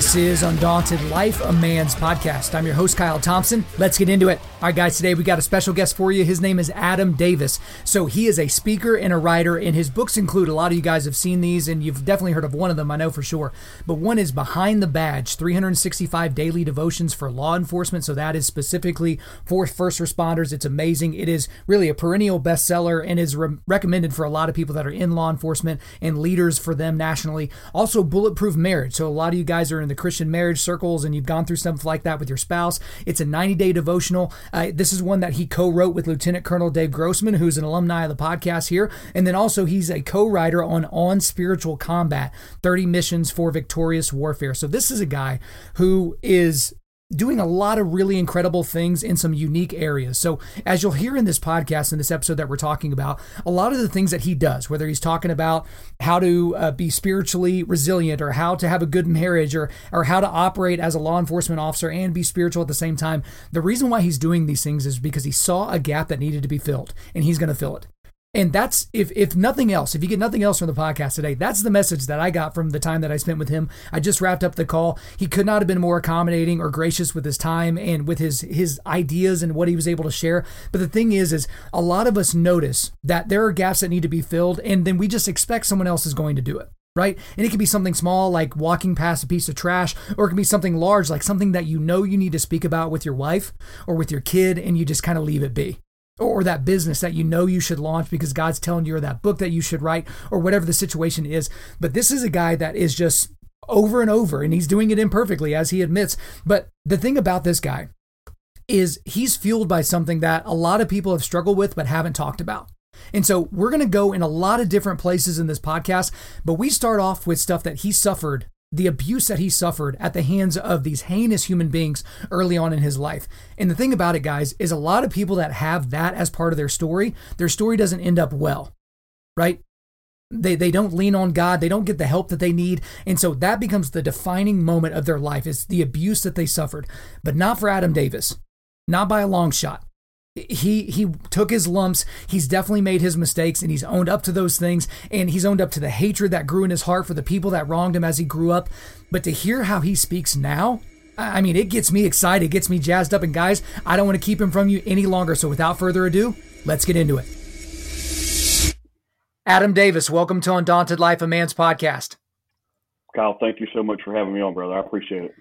This is Undaunted Life, a Man's Podcast. I'm your host, Kyle Thompson. Let's get into it. All right, guys, today we got a special guest for you. His name is Adam Davis. So he is a speaker and a writer, and his books include a lot of you guys have seen these, and you've definitely heard of one of them, I know for sure. But one is Behind the Badge 365 Daily Devotions for Law Enforcement. So that is specifically for first responders. It's amazing. It is really a perennial bestseller and is re- recommended for a lot of people that are in law enforcement and leaders for them nationally. Also, Bulletproof Marriage. So a lot of you guys are in the Christian marriage circles and you've gone through stuff like that with your spouse. It's a 90 day devotional. Uh, this is one that he co wrote with Lieutenant Colonel Dave Grossman, who's an alumni of the podcast here. And then also, he's a co writer on On Spiritual Combat 30 Missions for Victorious Warfare. So, this is a guy who is doing a lot of really incredible things in some unique areas. So, as you'll hear in this podcast, in this episode that we're talking about, a lot of the things that he does, whether he's talking about how to uh, be spiritually resilient or how to have a good marriage or, or how to operate as a law enforcement officer and be spiritual at the same time, the reason why he's doing these things is because he saw a gap that needed to be filled and he's going to fill it. And that's if if nothing else, if you get nothing else from the podcast today, that's the message that I got from the time that I spent with him. I just wrapped up the call. He could not have been more accommodating or gracious with his time and with his his ideas and what he was able to share. But the thing is is a lot of us notice that there are gaps that need to be filled and then we just expect someone else is going to do it right? And it can be something small like walking past a piece of trash, or it can be something large like something that you know you need to speak about with your wife or with your kid, and you just kind of leave it be or that business that you know you should launch because God's telling you or that book that you should write or whatever the situation is. But this is a guy that is just over and over and he's doing it imperfectly as he admits. But the thing about this guy is he's fueled by something that a lot of people have struggled with but haven't talked about. And so we're going to go in a lot of different places in this podcast, but we start off with stuff that he suffered the abuse that he suffered at the hands of these heinous human beings early on in his life. And the thing about it, guys, is a lot of people that have that as part of their story, their story doesn't end up well, right? They, they don't lean on God. They don't get the help that they need. And so that becomes the defining moment of their life is the abuse that they suffered. But not for Adam Davis, not by a long shot he he took his lumps. He's definitely made his mistakes and he's owned up to those things and he's owned up to the hatred that grew in his heart for the people that wronged him as he grew up. But to hear how he speaks now i mean it gets me excited it gets me jazzed up. And guys i don't want to keep him from you any longer. So without further ado let's get into it. Adam davis welcome to undaunted life a man's podcast. Kyle thank you so much for having me on brother. I appreciate it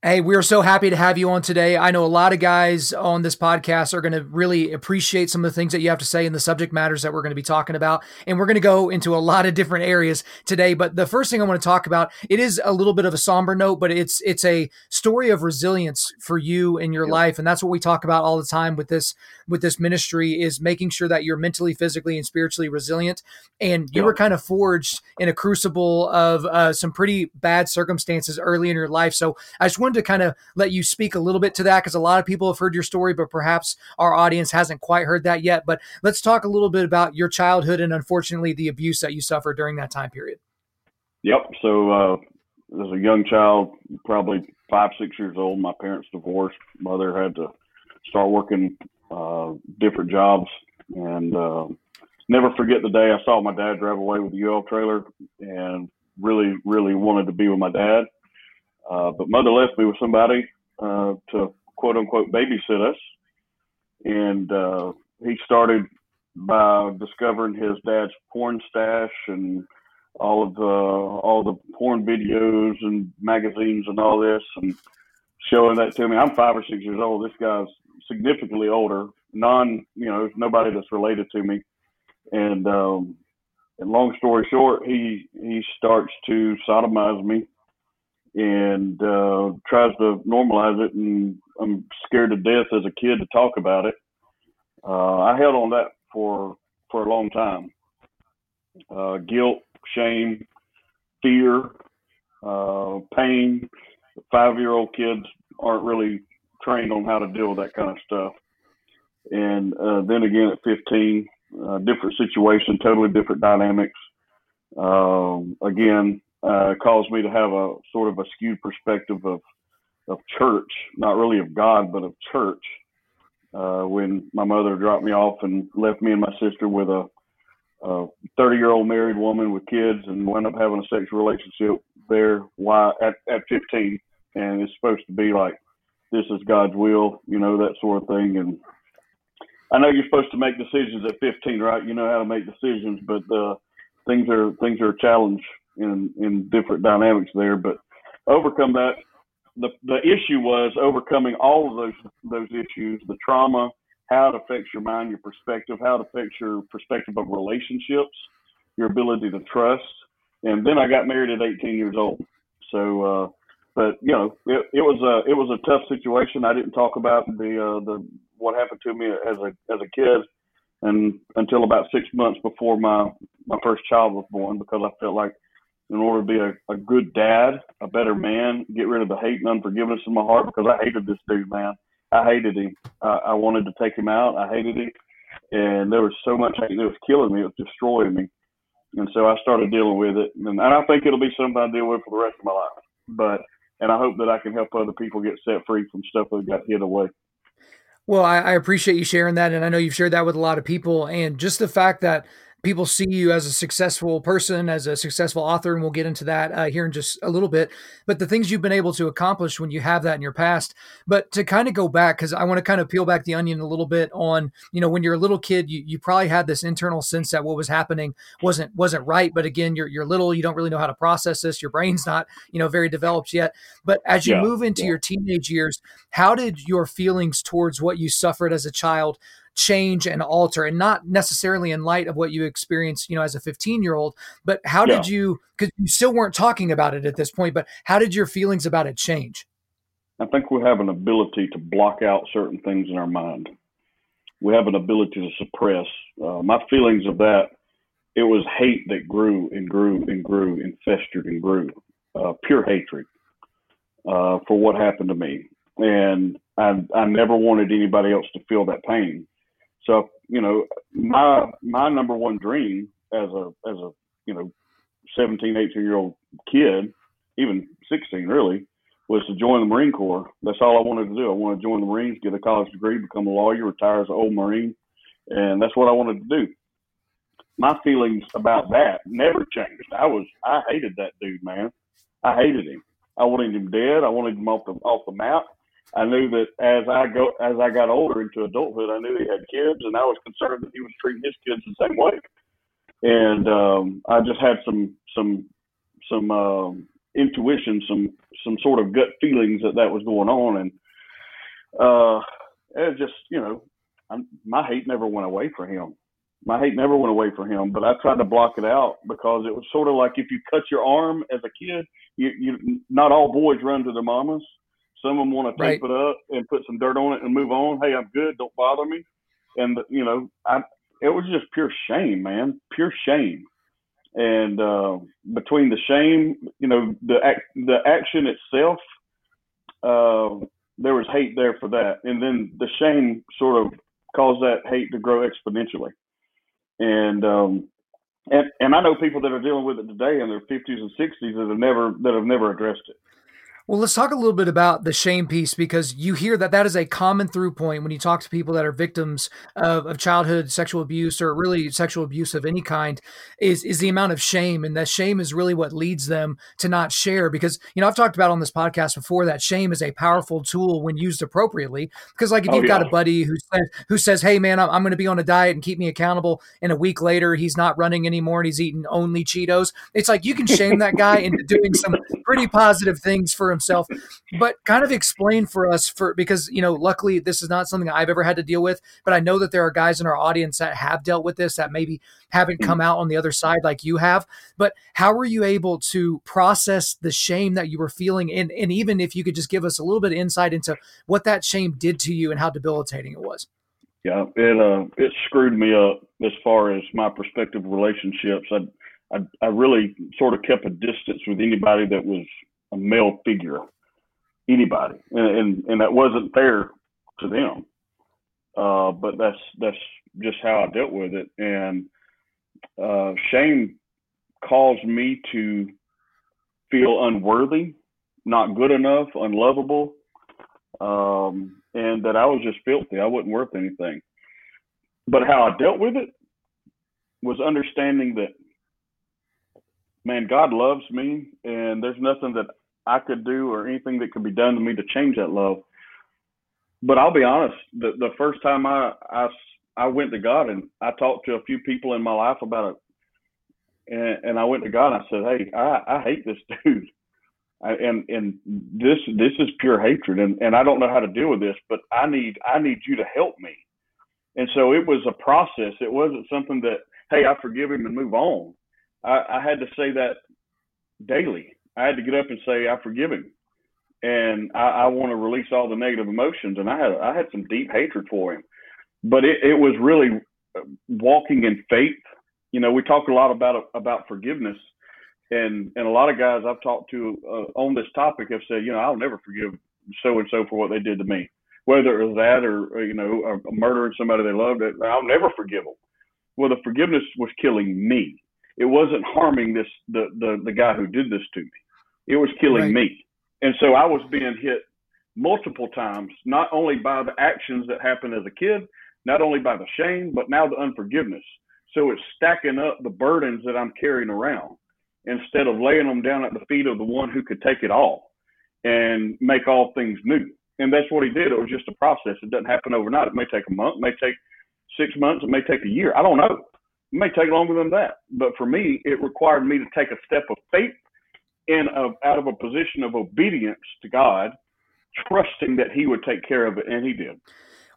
Hey, we're so happy to have you on today. I know a lot of guys on this podcast are going to really appreciate some of the things that you have to say in the subject matters that we're going to be talking about. And we're going to go into a lot of different areas today. But the first thing I want to talk about, it is a little bit of a somber note, but it's it's a story of resilience for you in your yep. life. And that's what we talk about all the time with this with this ministry is making sure that you're mentally, physically, and spiritually resilient. And you yep. were kind of forged in a crucible of uh, some pretty bad circumstances early in your life. So I just want wanted to kind of let you speak a little bit to that because a lot of people have heard your story, but perhaps our audience hasn't quite heard that yet. But let's talk a little bit about your childhood and unfortunately the abuse that you suffered during that time period. Yep. So uh, as a young child, probably five, six years old, my parents divorced. Mother had to start working uh, different jobs and uh, never forget the day I saw my dad drive away with the U-Haul trailer and really, really wanted to be with my dad. Uh, but mother left me with somebody uh, to quote unquote babysit us. And uh, he started by discovering his dad's porn stash and all of the all the porn videos and magazines and all this and showing that to me. I'm five or six years old. This guy's significantly older, non you know, nobody that's related to me. And um and long story short, he he starts to sodomize me and uh, tries to normalize it. And I'm scared to death as a kid to talk about it. Uh, I held on that for for a long time. Uh, guilt, shame, fear, uh, pain. Five year old kids aren't really trained on how to deal with that kind of stuff. And uh, then again at 15, uh, different situation, totally different dynamics. Um, again, uh, caused me to have a sort of a skewed perspective of of church, not really of God, but of church. Uh, when my mother dropped me off and left me and my sister with a a 30 year old married woman with kids and wound up having a sexual relationship there why at, at 15 and it's supposed to be like this is god's will you know that sort of thing. And i know you're supposed to make decisions at 15 right? You know how to make decisions but uh things are things are a challenge in in different dynamics there but overcome that the the issue was overcoming all of those those issues the trauma how it affects your mind, your perspective, how it affects your perspective of relationships, your ability to trust. And then I got married at 18 years old. So, uh, but you know, it, it was a it was a tough situation. I didn't talk about the uh, the what happened to me as a as a kid, and until about six months before my my first child was born, because I felt like in order to be a, a good dad, a better man, get rid of the hate and unforgiveness in my heart, because I hated this dude, man. I hated him. I, I wanted to take him out. I hated him, and there was so much hate that was killing me. It was destroying me, and so I started dealing with it. And, and I think it'll be something I deal with for the rest of my life. But and I hope that I can help other people get set free from stuff that got hid away. Well, I, I appreciate you sharing that, and I know you've shared that with a lot of people. And just the fact that people see you as a successful person, as a successful author, and we'll get into that uh, here in just a little bit. But the things you've been able to accomplish when you have that in your past. But to kind of go back, because I want to kind of peel back the onion a little bit on, you know, when you're a little kid, you, you probably had this internal sense that what was happening wasn't wasn't right. But again, you're you're little, you don't really know how to process this. Your brain's not, you know, very developed yet. But as you yeah, move into yeah. your teenage years, how did your feelings towards what you suffered as a child change and alter and not necessarily in light of what you experienced you know as a 15 year old but how yeah. did you because you still weren't talking about it at this point but how did your feelings about it change? I think we have an ability to block out certain things in our mind. We have an ability to suppress uh, my feelings of that it was hate that grew and grew and grew and festered and grew uh, pure hatred uh, for what happened to me. And I, I never wanted anybody else to feel that pain so, you know, my my number one dream as a as a you know 17, 18 year old kid, even 16 really, was to join the Marine Corps. That's all I wanted to do. I wanted to join the Marines, get a college degree, become a lawyer, retire as an old Marine, and that's what I wanted to do. My feelings about that never changed. I was I hated that dude, man. I hated him. I wanted him dead. I wanted him off the off the map. I knew that as I go as I got older into adulthood, I knew he had kids, and I was concerned that he was treating his kids the same way. And um, I just had some some some uh, intuition, some some sort of gut feelings that that was going on, and uh, it just you know, I'm, my hate never went away for him. My hate never went away for him, but I tried to block it out because it was sort of like if you cut your arm as a kid, you, you not all boys run to their mamas some of them want to tape right. it up and put some dirt on it and move on. Hey, I'm good. Don't bother me. And you know, I it was just pure shame, man, pure shame. And uh, between the shame, you know, the the action itself, uh, there was hate there for that, and then the shame sort of caused that hate to grow exponentially. And um, and and I know people that are dealing with it today in their 50s and 60s that have never that have never addressed it. Well, let's talk a little bit about the shame piece because you hear that that is a common through point when you talk to people that are victims of, of childhood sexual abuse or really sexual abuse of any kind is, is the amount of shame. And that shame is really what leads them to not share because, you know, I've talked about on this podcast before that shame is a powerful tool when used appropriately. Because like if oh, you've yeah. got a buddy who says, who says, Hey man, I'm, I'm going to be on a diet and keep me accountable. And a week later, he's not running anymore and he's eating only Cheetos. It's like you can shame that guy into doing some pretty positive things for himself. But kind of explain for us for because you know, luckily this is not something I've ever had to deal with, but I know that there are guys in our audience that have dealt with this that maybe haven't come out on the other side like you have. But how were you able to process the shame that you were feeling? And and even if you could just give us a little bit of insight into what that shame did to you and how debilitating it was. Yeah, it uh it screwed me up as far as my prospective relationships. I I, I really sort of kept a distance with anybody that was male figure, anybody, and and, and that wasn't fair to them. Uh, but that's that's just how I dealt with it, and uh, shame caused me to feel unworthy, not good enough, unlovable, um, and that I was just filthy. I wasn't worth anything. But how I dealt with it was understanding that man, God loves me, and there's nothing that I could do or anything that could be done to me to change that love. But I'll be honest, the the first time I I, I went to God and I talked to a few people in my life about it, and, and I went to God and I said, Hey, I, I hate this dude. I, and and this this is pure hatred and, and I don't know how to deal with this, but I need I need you to help me. And so it was a process. It wasn't something that, hey, I forgive him and move on. I, I had to say that daily. I had to get up and say, I forgive him. And I, I want to release all the negative emotions. And I had, I had some deep hatred for him, but it, it was really uh, walking in faith. You know, we talk a lot about, about forgiveness and, and a lot of guys I've talked to uh, on this topic have said, you know, I'll never forgive so and so for what they did to me, whether it was that or, uh, you know, murdering somebody they loved. Uh, I'll never forgive them. Well, the forgiveness was killing me it wasn't harming this the the, the guy who did this to me. It was killing right. me. And so I was being hit multiple times, not only by the actions that happened as a kid, not only by the shame, but now the unforgiveness. So it's stacking up the burdens that I'm carrying around instead of laying them down at the feet of the one who could take it all and make all things new. And that's what he did. It was just a process. It doesn't happen overnight. It may take a month, it may take six months, it may take a year. I don't know. It may take longer than that, but for me, it required me to take a step of faith in a, out of a position of obedience to God, trusting that He would take care of it, and He did.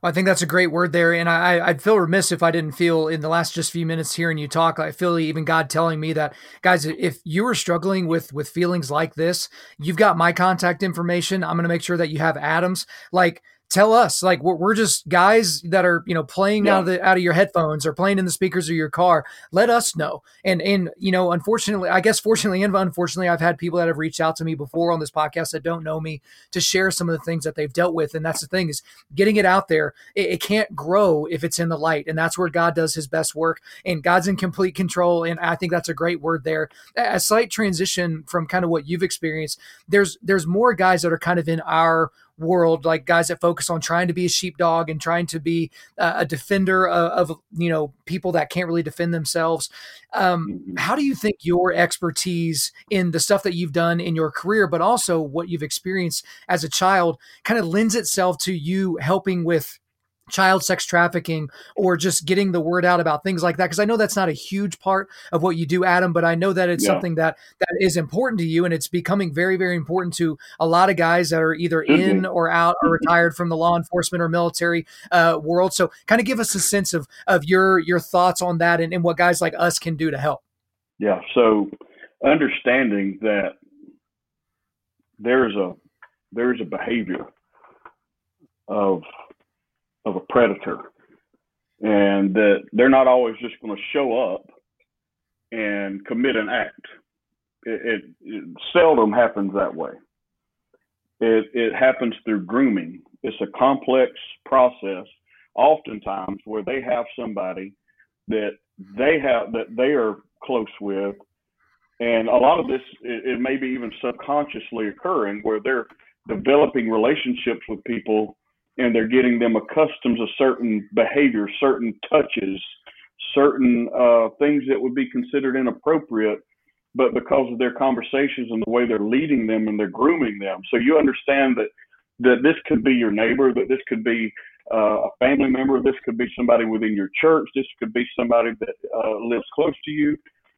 Well, I think that's a great word there, and I, I'd feel remiss if I didn't feel in the last just few minutes hearing you talk. I feel even God telling me that, guys, if you are struggling with with feelings like this, you've got my contact information. I'm going to make sure that you have Adam's. Like tell us like we're, we're just guys that are you know playing yeah. out of the out of your headphones or playing in the speakers of your car. Let us know. And and you know unfortunately i guess fortunately and unfortunately i've had people that have reached out to me before on this podcast that don't know me to share some of the things that they've dealt with. And that's the thing is getting it out there it, it can't grow if it's in the light. And that's where god does his best work. And god's in complete control. And i think that's a great word there. A slight transition from kind of what you've experienced there's there's more guys that are kind of in our world, like guys that focus on trying to be a sheepdog and trying to be uh, a defender of, of, you know people that can't really defend themselves. Um, mm-hmm. how do you think your expertise in the stuff that you've done in your career, but also what you've experienced as a child, kind of lends itself to you helping with child sex trafficking or just getting the word out about things like that because i know that's not a huge part of what you do adam but i know that it's yeah. something that that is important to you and it's becoming very very important to a lot of guys that are either mm-hmm. in or out or retired from the law enforcement or military uh, world so kind of give us a sense of of your your thoughts on that and, and what guys like us can do to help yeah so understanding that there's a there's a behavior of of a predator and that they're not always just going to show up and commit an act. It, it, it, seldom happens that way. It, it happens through grooming. It's a complex process, oftentimes where they have somebody that they have that they are close with, and a lot of this it, it may be even subconsciously occurring where they're developing relationships with people and they're getting them accustomed to certain behaviors, certain touches, certain uh, things that would be considered inappropriate, but because of their conversations and the way they're leading them and they're grooming them. So you understand that that this could be your neighbor, that this could be uh, a family member, this could be somebody within your church, this could be somebody that uh, lives close to you.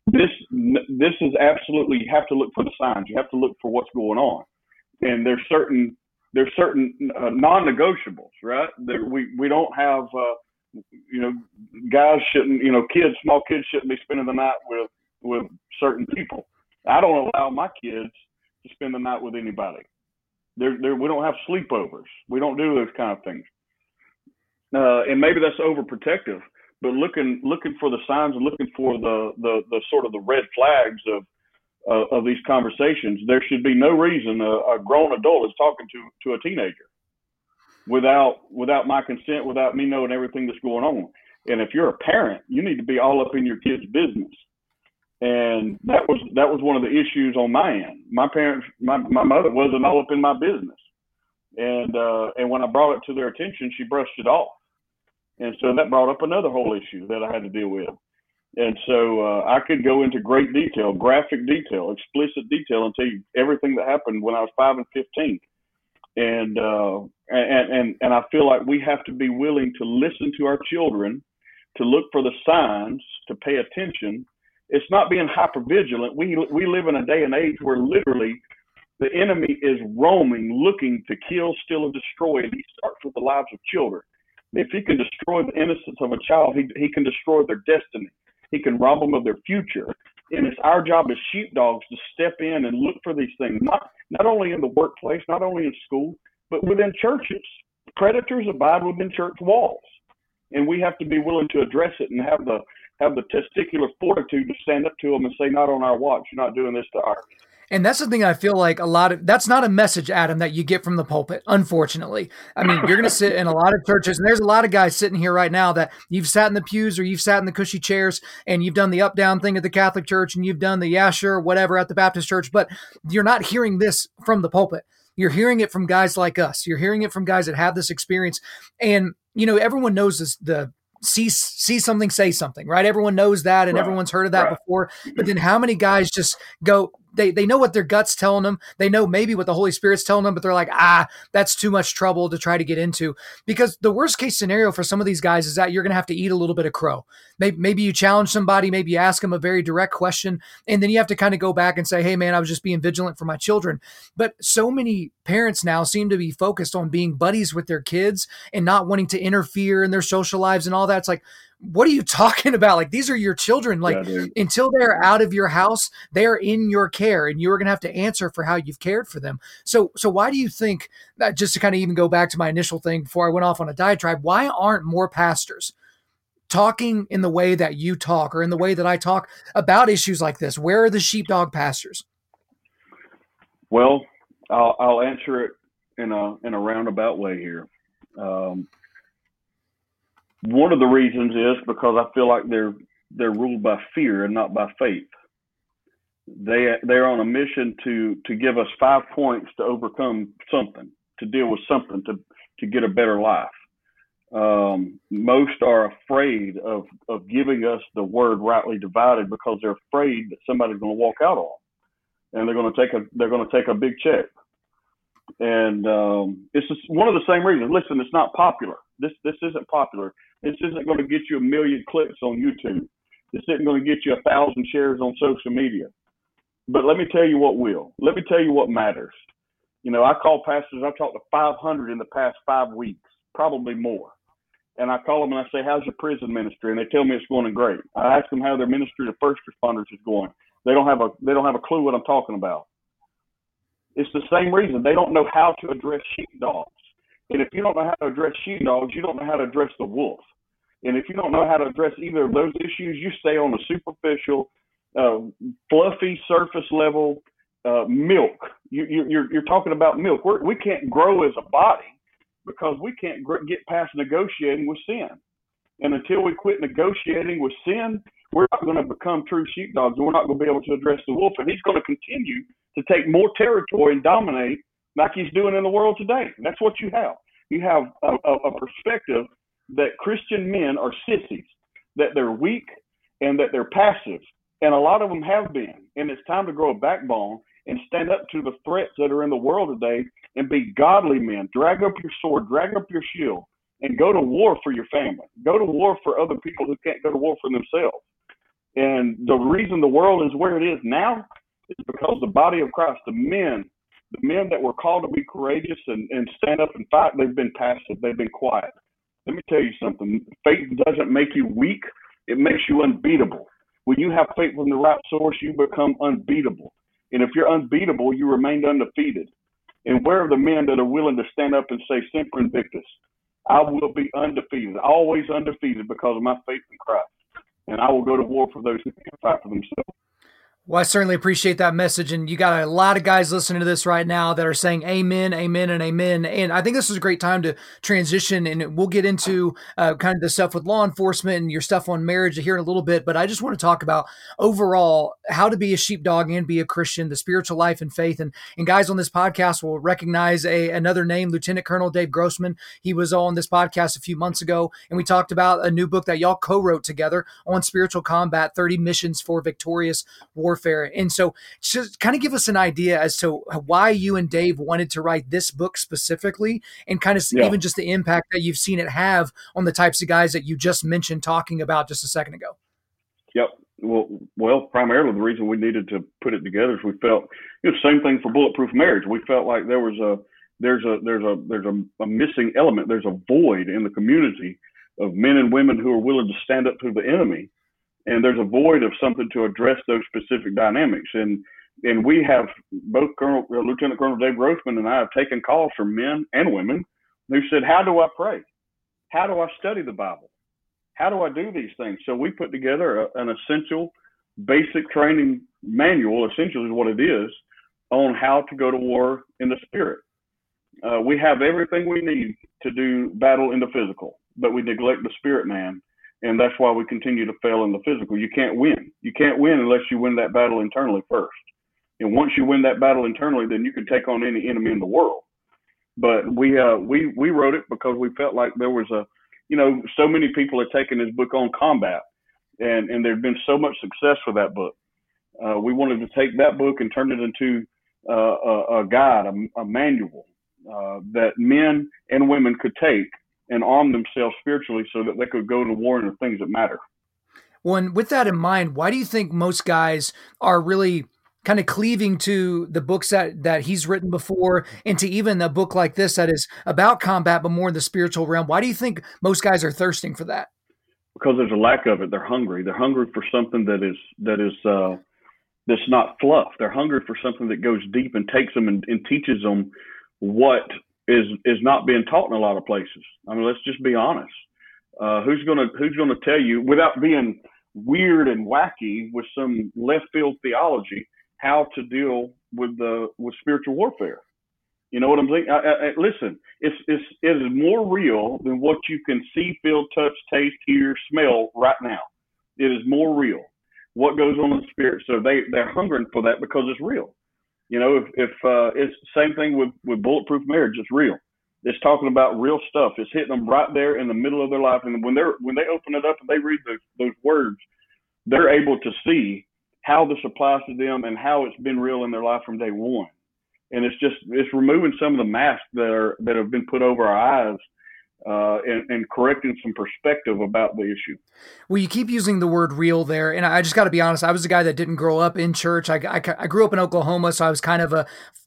This this is absolutely you have to look for the signs. You have to look for what's going on and there's certain there's certain uh, non-negotiables, right? That we we don't have, uh, you know, guys shouldn't, you know, kids, small kids shouldn't be spending the night with with certain people. I don't allow my kids to spend the night with anybody. There, there, we don't have sleepovers. We don't do those kind of things. Uh, and maybe that's overprotective, but looking looking for the signs and looking for the the, the sort of the red flags of uh, of these conversations, there should be no reason a, a grown adult is talking to to a teenager without without my consent, without me knowing everything that's going on. And if you're a parent, you need to be all up in your kid's business. And that was that was one of the issues on my end. My parents, my my mother wasn't all up in my business, and uh, and when I brought it to their attention, she brushed it off, and so that brought up another whole issue that I had to deal with. And so uh, I could go into great detail, graphic detail, explicit detail, and tell you everything that happened when I was five and fifteen. And uh, and and and I feel like we have to be willing to listen to our children, to look for the signs, to pay attention. It's not being hyper vigilant. We we live in a day and age where literally the enemy is roaming, looking to kill, steal, and destroy, and he starts with the lives of children. If he can destroy the innocence of a child, he he can destroy their destiny. He can rob them of their future. And it's our job as sheepdogs to step in and look for these things, not not only in the workplace, not only in school, but within churches. Predators abide within church walls, and we have to be willing to address it and have the have the testicular fortitude to stand up to them and say, "Not on our watch. You're not doing this to ours." And that's the thing I feel like a lot of that's not a message, Adam, that you get from the pulpit, unfortunately. I mean, you're going to sit in a lot of churches, and there's a lot of guys sitting here right now that you've sat in the pews or you've sat in the cushy chairs and you've done the up down thing at the Catholic Church and you've done the yeah, sure, whatever at the Baptist Church, but you're not hearing this from the pulpit. You're hearing it from guys like us. You're hearing it from guys that have this experience. And, you know, everyone knows this, the see see something say something right everyone knows that and right. everyone's heard of that right. before but then how many guys just go they they know what their guts telling them. They know maybe what the Holy Spirit's telling them, but they're like, ah, that's too much trouble to try to get into. Because the worst case scenario for some of these guys is that you're going to have to eat a little bit of crow. Maybe maybe you challenge somebody, maybe you ask them a very direct question, and then you have to kind of go back and say, hey man, I was just being vigilant for my children. But so many parents now seem to be focused on being buddies with their kids and not wanting to interfere in their social lives and all that. It's like, what are you talking about? Like these are your children. Like yeah, until they're out of your house, they're in your care, and you're going to have to answer for how you've cared for them. So, so why do you think that? Just to kind of even go back to my initial thing before I went off on a diatribe, why aren't more pastors talking in the way that you talk or in the way that I talk about issues like this? Where are the sheepdog pastors? Well, I'll, I'll answer it in a in a roundabout way here. Um, one of the reasons is because I feel like they're they're ruled by fear and not by faith. They they're on a mission to to give us five points to overcome something, to deal with something, to to get a better life. Um, most are afraid of of giving us the word rightly divided because they're afraid that somebody's going to walk out on, them. and they're going to take a they're going to take a big check. And um, it's just one of the same reasons. Listen, it's not popular. This this isn't popular. This isn't going to get you a million clicks on YouTube. This isn't going to get you a thousand shares on social media. But let me tell you what will. Let me tell you what matters. You know, I call pastors. I've talked to 500 in the past five weeks, probably more. And I call them and I say, "How's your prison ministry?" And they tell me it's going great. I ask them how their ministry to first responders is going. They don't have a they don't have a clue what I'm talking about. It's the same reason they don't know how to address sheepdogs. And if you don't know how to address sheepdogs, you don't know how to address the wolf. And if you don't know how to address either of those issues, you stay on the superficial, uh, fluffy, surface level uh, milk. You, you, you're, you're talking about milk. We're, we can't grow as a body because we can't get past negotiating with sin. And until we quit negotiating with sin, we're not going to become true sheepdogs. We're not going to be able to address the wolf. And he's going to continue to take more territory and dominate like he's doing in the world today. That's what you have. You have a, a, a perspective that Christian men are sissies, that they're weak and that they're passive. And a lot of them have been. And it's time to grow a backbone and stand up to the threats that are in the world today and be godly men. Drag up your sword, drag up your shield, and go to war for your family. Go to war for other people who can't go to war for themselves. And the reason the world is where it is now is because the body of Christ, the men The men that were called to be courageous and, and stand up and fight, they've been passive. They've been quiet. Let me tell you something. Faith doesn't make you weak. It makes you unbeatable. When you have faith from the right source, you become unbeatable. And if you're unbeatable, you remain undefeated. And where are the men that are willing to stand up and say, Semper Invictus? I will be undefeated, always undefeated because of my faith in Christ. And I will go to war for those who can fight for themselves. Well, I certainly appreciate that message. And you got a lot of guys listening to this right now that are saying amen, amen, and amen. And I think this is a great time to transition. And we'll get into uh, kind of the stuff with law enforcement and your stuff on marriage here in a little bit. But I just want to talk about overall how to be a sheepdog and be a Christian, the spiritual life and faith. And, and guys on this podcast will recognize a, another name, Lieutenant Colonel Dave Grossman. He was on this podcast a few months ago. And we talked about a new book that y'all co wrote together on spiritual combat 30 missions for victorious war warfare. And so, just kind of give us an idea as to why you and Dave wanted to write this book specifically, and kind of yeah. even just the impact that you've seen it have on the types of guys that you just mentioned talking about just a second ago. Yep. Well, well, primarily the reason we needed to put it together is we felt you know, same thing for bulletproof marriage. We felt like there was a there's a there's a there's a, a missing element. There's a void in the community of men and women who are willing to stand up to the enemy and there's a void of something to address those specific dynamics. And and we have both Colonel uh, Lieutenant Colonel Dave Grossman and I have taken calls from men and women who said, "How do I pray? How do I study the Bible? How do I do these things?" So we put together a, an essential, basic training manual. Essentially, what it is on how to go to war in the spirit. Uh, we have everything we need to do battle in the physical, but we neglect the spirit man and that's why we continue to fail in the physical. You can't win. You can't win unless you win that battle internally first. And once you win that battle internally, then you can take on any enemy in the world. But we uh, we we wrote it because we felt like there was a, you know, so many people had taken this book on combat, and and there'd been so much success for that book. Uh, we wanted to take that book and turn it into uh, a, a, guide, a, a manual uh, that men and women could take and arm themselves spiritually so that they could go to war in the things that matter. Well, and with that in mind, why do you think most guys are really kind of cleaving to the books that that he's written before and to even a book like this that is about combat but more in the spiritual realm? Why do you think most guys are thirsting for that? Because there's a lack of it. They're hungry. They're hungry for something that is that is uh that's not fluff. They're hungry for something that goes deep and takes them and, and teaches them what is is not being taught in a lot of places. I mean, let's just be honest. Uh, who's gonna Who's gonna tell you without being weird and wacky with some left field theology how to deal with the with spiritual warfare? You know what I'm saying? I, I, listen, it's it's it is more real than what you can see, feel, touch, taste, hear, smell right now. It is more real. What goes on in the spirit? So they they're hungering for that because it's real. You know, if, if uh, it's the same thing with, with bulletproof marriage, it's real. It's talking about real stuff. It's hitting them right there in the middle of their life, and when they're when they open it up and they read those those words, they're able to see how this applies to them and how it's been real in their life from day one. And it's just it's removing some of the masks that are that have been put over our eyes uh, and, and, correcting some perspective about the issue. Well, you keep using the word real there. And I just got to be honest, I was a guy that didn't grow up in church. I, I, I, grew up in Oklahoma, so I was kind of a,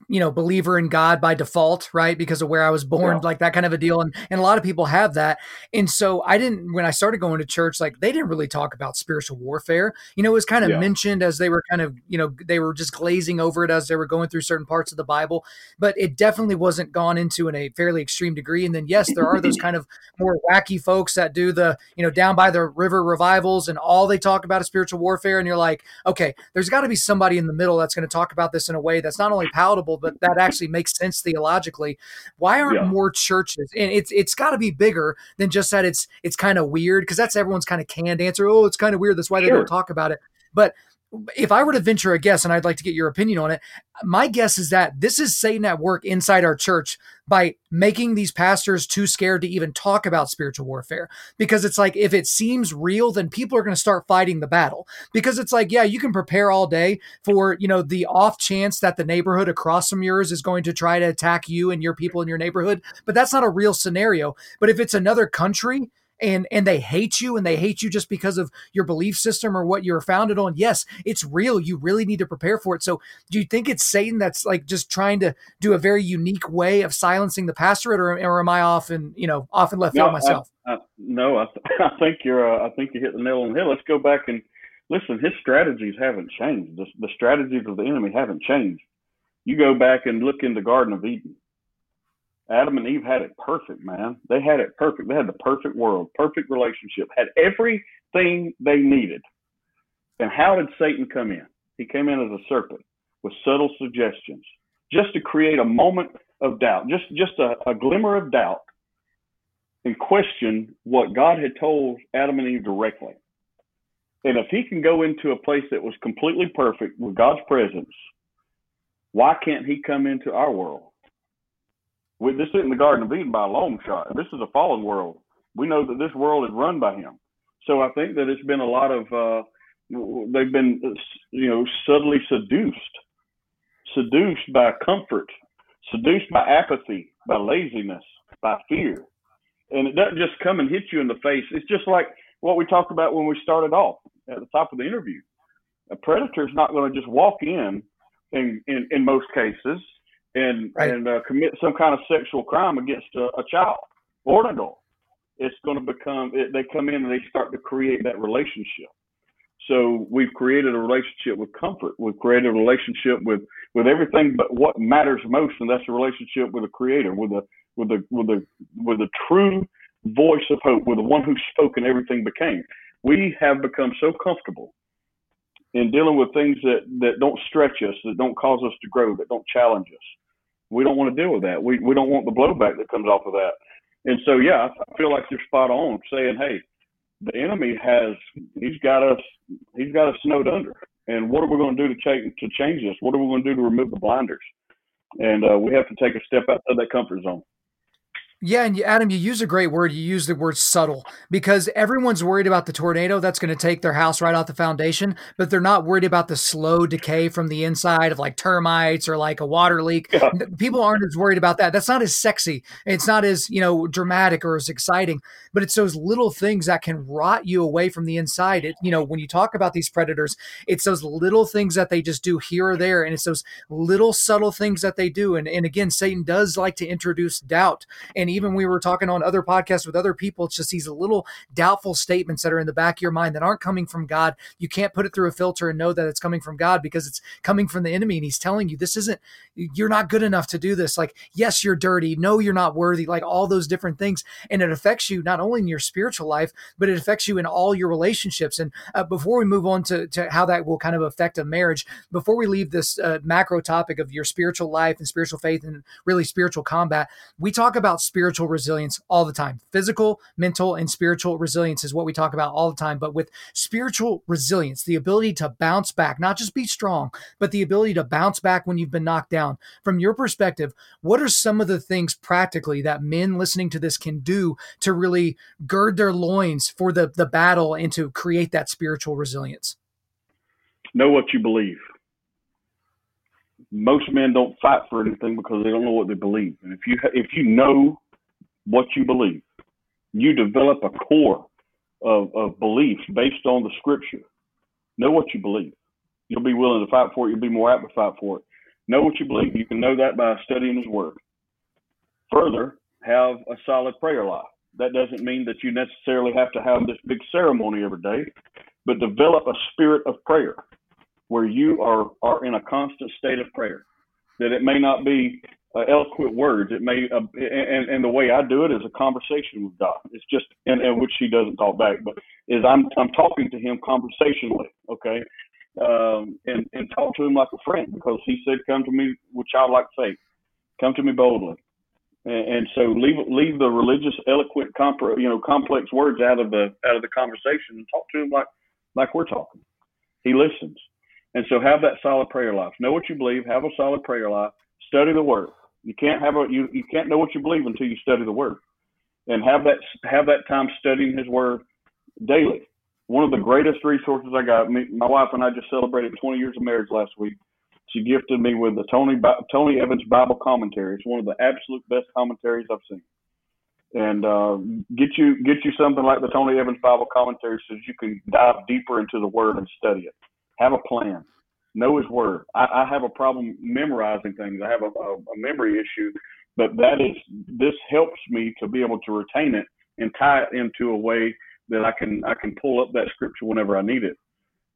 you know, believer in God by default, right? Because of where I was born, yeah. like that kind of a deal. And, and a lot of people have that. And so I didn't, when I started going to church, like they didn't really talk about spiritual warfare. You know, it was kind of yeah. mentioned as they were kind of, you know, they were just glazing over it as they were going through certain parts of the Bible. But it definitely wasn't gone into in a fairly extreme degree. And then, yes, there are those kind of more wacky folks that do the, you know, down by the river revivals and all they talk about is spiritual warfare. And you're like, okay, there's got to be somebody in the middle that's going to talk about this in a way that's not only palatable, but that actually makes sense theologically. Why aren't yeah. more churches? And it's it's got to be bigger than just that it's it's kind of weird because that's everyone's kind of canned answer. Oh, it's kind of weird. That's why they don't talk about it. But if I were to venture a guess, and I'd like to get your opinion on it, my guess is that this is Satan at work inside our church by making these pastors too scared to even talk about spiritual warfare. Because it's like, if it seems real, then people are going to start fighting the battle. Because it's like, yeah, you can prepare all day for, you know, the off chance that the neighborhood across from yours is going to try to attack you and your people in your neighborhood. But that's not a real scenario. But if it's another country, and and they hate you and they hate you just because of your belief system or what you're founded on yes it's real you really need to prepare for it. So do you think it's satan that's like just trying to do a very unique way of silencing the pastorate or, or am i off and you know off and left field myself I, I, no I, th- I think you're uh, i think you hit the nail on the head. Let's go back and listen his strategies haven't changed. The, the strategies of the enemy haven't changed. You go back and look in the garden of eden Adam and Eve had it perfect, man. They had it perfect. They had the perfect world, perfect relationship, had everything they needed. And how did Satan come in? He came in as a serpent with subtle suggestions, just to create a moment of doubt, just just a, a glimmer of doubt, and question what God had told Adam and Eve directly. And if he can go into a place that was completely perfect with God's presence, why can't he come into our world? We, this isn't the Garden of Eden by a long shot. This is a fallen world. We know that this world is run by him. So I think that it's been a lot of uh, they've been you know subtly seduced, seduced by comfort, seduced by apathy, by laziness, by fear, and it doesn't just come and hit you in the face. It's just like what we talked about when we started off at the top of the interview. A predator is not going to just walk in, in in, in most cases, and right. and uh, commit some kind of sexual crime against a, a child or an adult, it's going to become it, they come in and they start to create that relationship. So we've created a relationship with comfort. We've created a relationship with with everything but what matters most, and that's a relationship with the Creator, with the with the with the with the true voice of hope, with the one who spoke and everything became. We have become so comfortable in dealing with things that that don't stretch us, that don't cause us to grow, that don't challenge us we don't want to deal with that. We we don't want the blowback that comes off of that. And so, yeah, I feel like you're spot on saying, hey, the enemy has he's got us he's got us snowed under. And what are we going to do to change to change this? What are we going to do to remove the blinders? And uh, we have to take a step out of that comfort zone. Yeah, and Adam, you use a great word. You use the word subtle because everyone's worried about the tornado that's going to take their house right off the foundation, but they're not worried about the slow decay from the inside of like termites or like a water leak. Yeah. People aren't as worried about that. That's not as sexy. It's not as, you know, dramatic or as exciting, but it's those little things that can rot you away from the inside. It, you know, when you talk about these predators, it's those little things that they just do here or there. And it's those little subtle things that they do. And, and again, Satan does like to introduce doubt. And and even we were talking on other podcasts with other people, it's just these little doubtful statements that are in the back of your mind that aren't coming from God. You can't put it through a filter and know that it's coming from God because it's coming from the enemy. And he's telling you, this isn't, you're not good enough to do this. Like, yes, you're dirty. No, you're not worthy. Like all those different things. And it affects you not only in your spiritual life, but it affects you in all your relationships. And uh, before we move on to, to how that will kind of affect a marriage, before we leave this uh, macro topic of your spiritual life and spiritual faith and really spiritual combat, we talk about spiritual resilience all the time. Physical, mental, and spiritual resilience is what we talk about all the time. But with spiritual resilience, the ability to bounce back, not just be strong, but the ability to bounce back when you've been knocked down. From your perspective, what are some of the things practically that men listening to this can do to really gird their loins for the, the battle and to create that spiritual resilience? Know what you believe most men don't fight for anything because they don't know what they believe. And if you if you know what you believe, you develop a core of, of beliefs based on the scripture. Know what you believe. You'll be willing to fight for it. You'll be more apt to fight for it. Know what you believe. You can know that by studying His Word. Further, have a solid prayer life. That doesn't mean that you necessarily have to have this big ceremony every day, but develop a spirit of prayer where you are, are in a constant state of prayer. That it may not be uh, eloquent words. It may, uh, and, and the way I do it is a conversation with God. It's just, and, and which He doesn't talk back, but is I'm I'm talking to Him conversationally, okay, um, and and talk to Him like a friend because He said, "Come to me with childlike faith, come to me boldly." And, and so leave leave the religious, eloquent, comp- you know, complex words out of the out of the conversation and talk to Him like like we're talking. He listens. And so have that solid prayer life. Know what you believe. Have a solid prayer life. Study the word. You can't have a you, you can't know what you believe until you study the word. And have that have that time studying his word daily. One of the greatest resources I got. Me, my wife and I just celebrated 20 years of marriage last week. She gifted me with the Tony Tony Evans Bible commentary. It's one of the absolute best commentaries I've seen. and uh, get you get you something like the Tony Evans Bible commentary so you can dive deeper into the Word and study it. Have a plan. Know His Word. I, I have a problem memorizing things. I have a, a, a memory issue, but that is this helps me to be able to retain it and tie it into a way that I can I can pull up that scripture whenever I need it.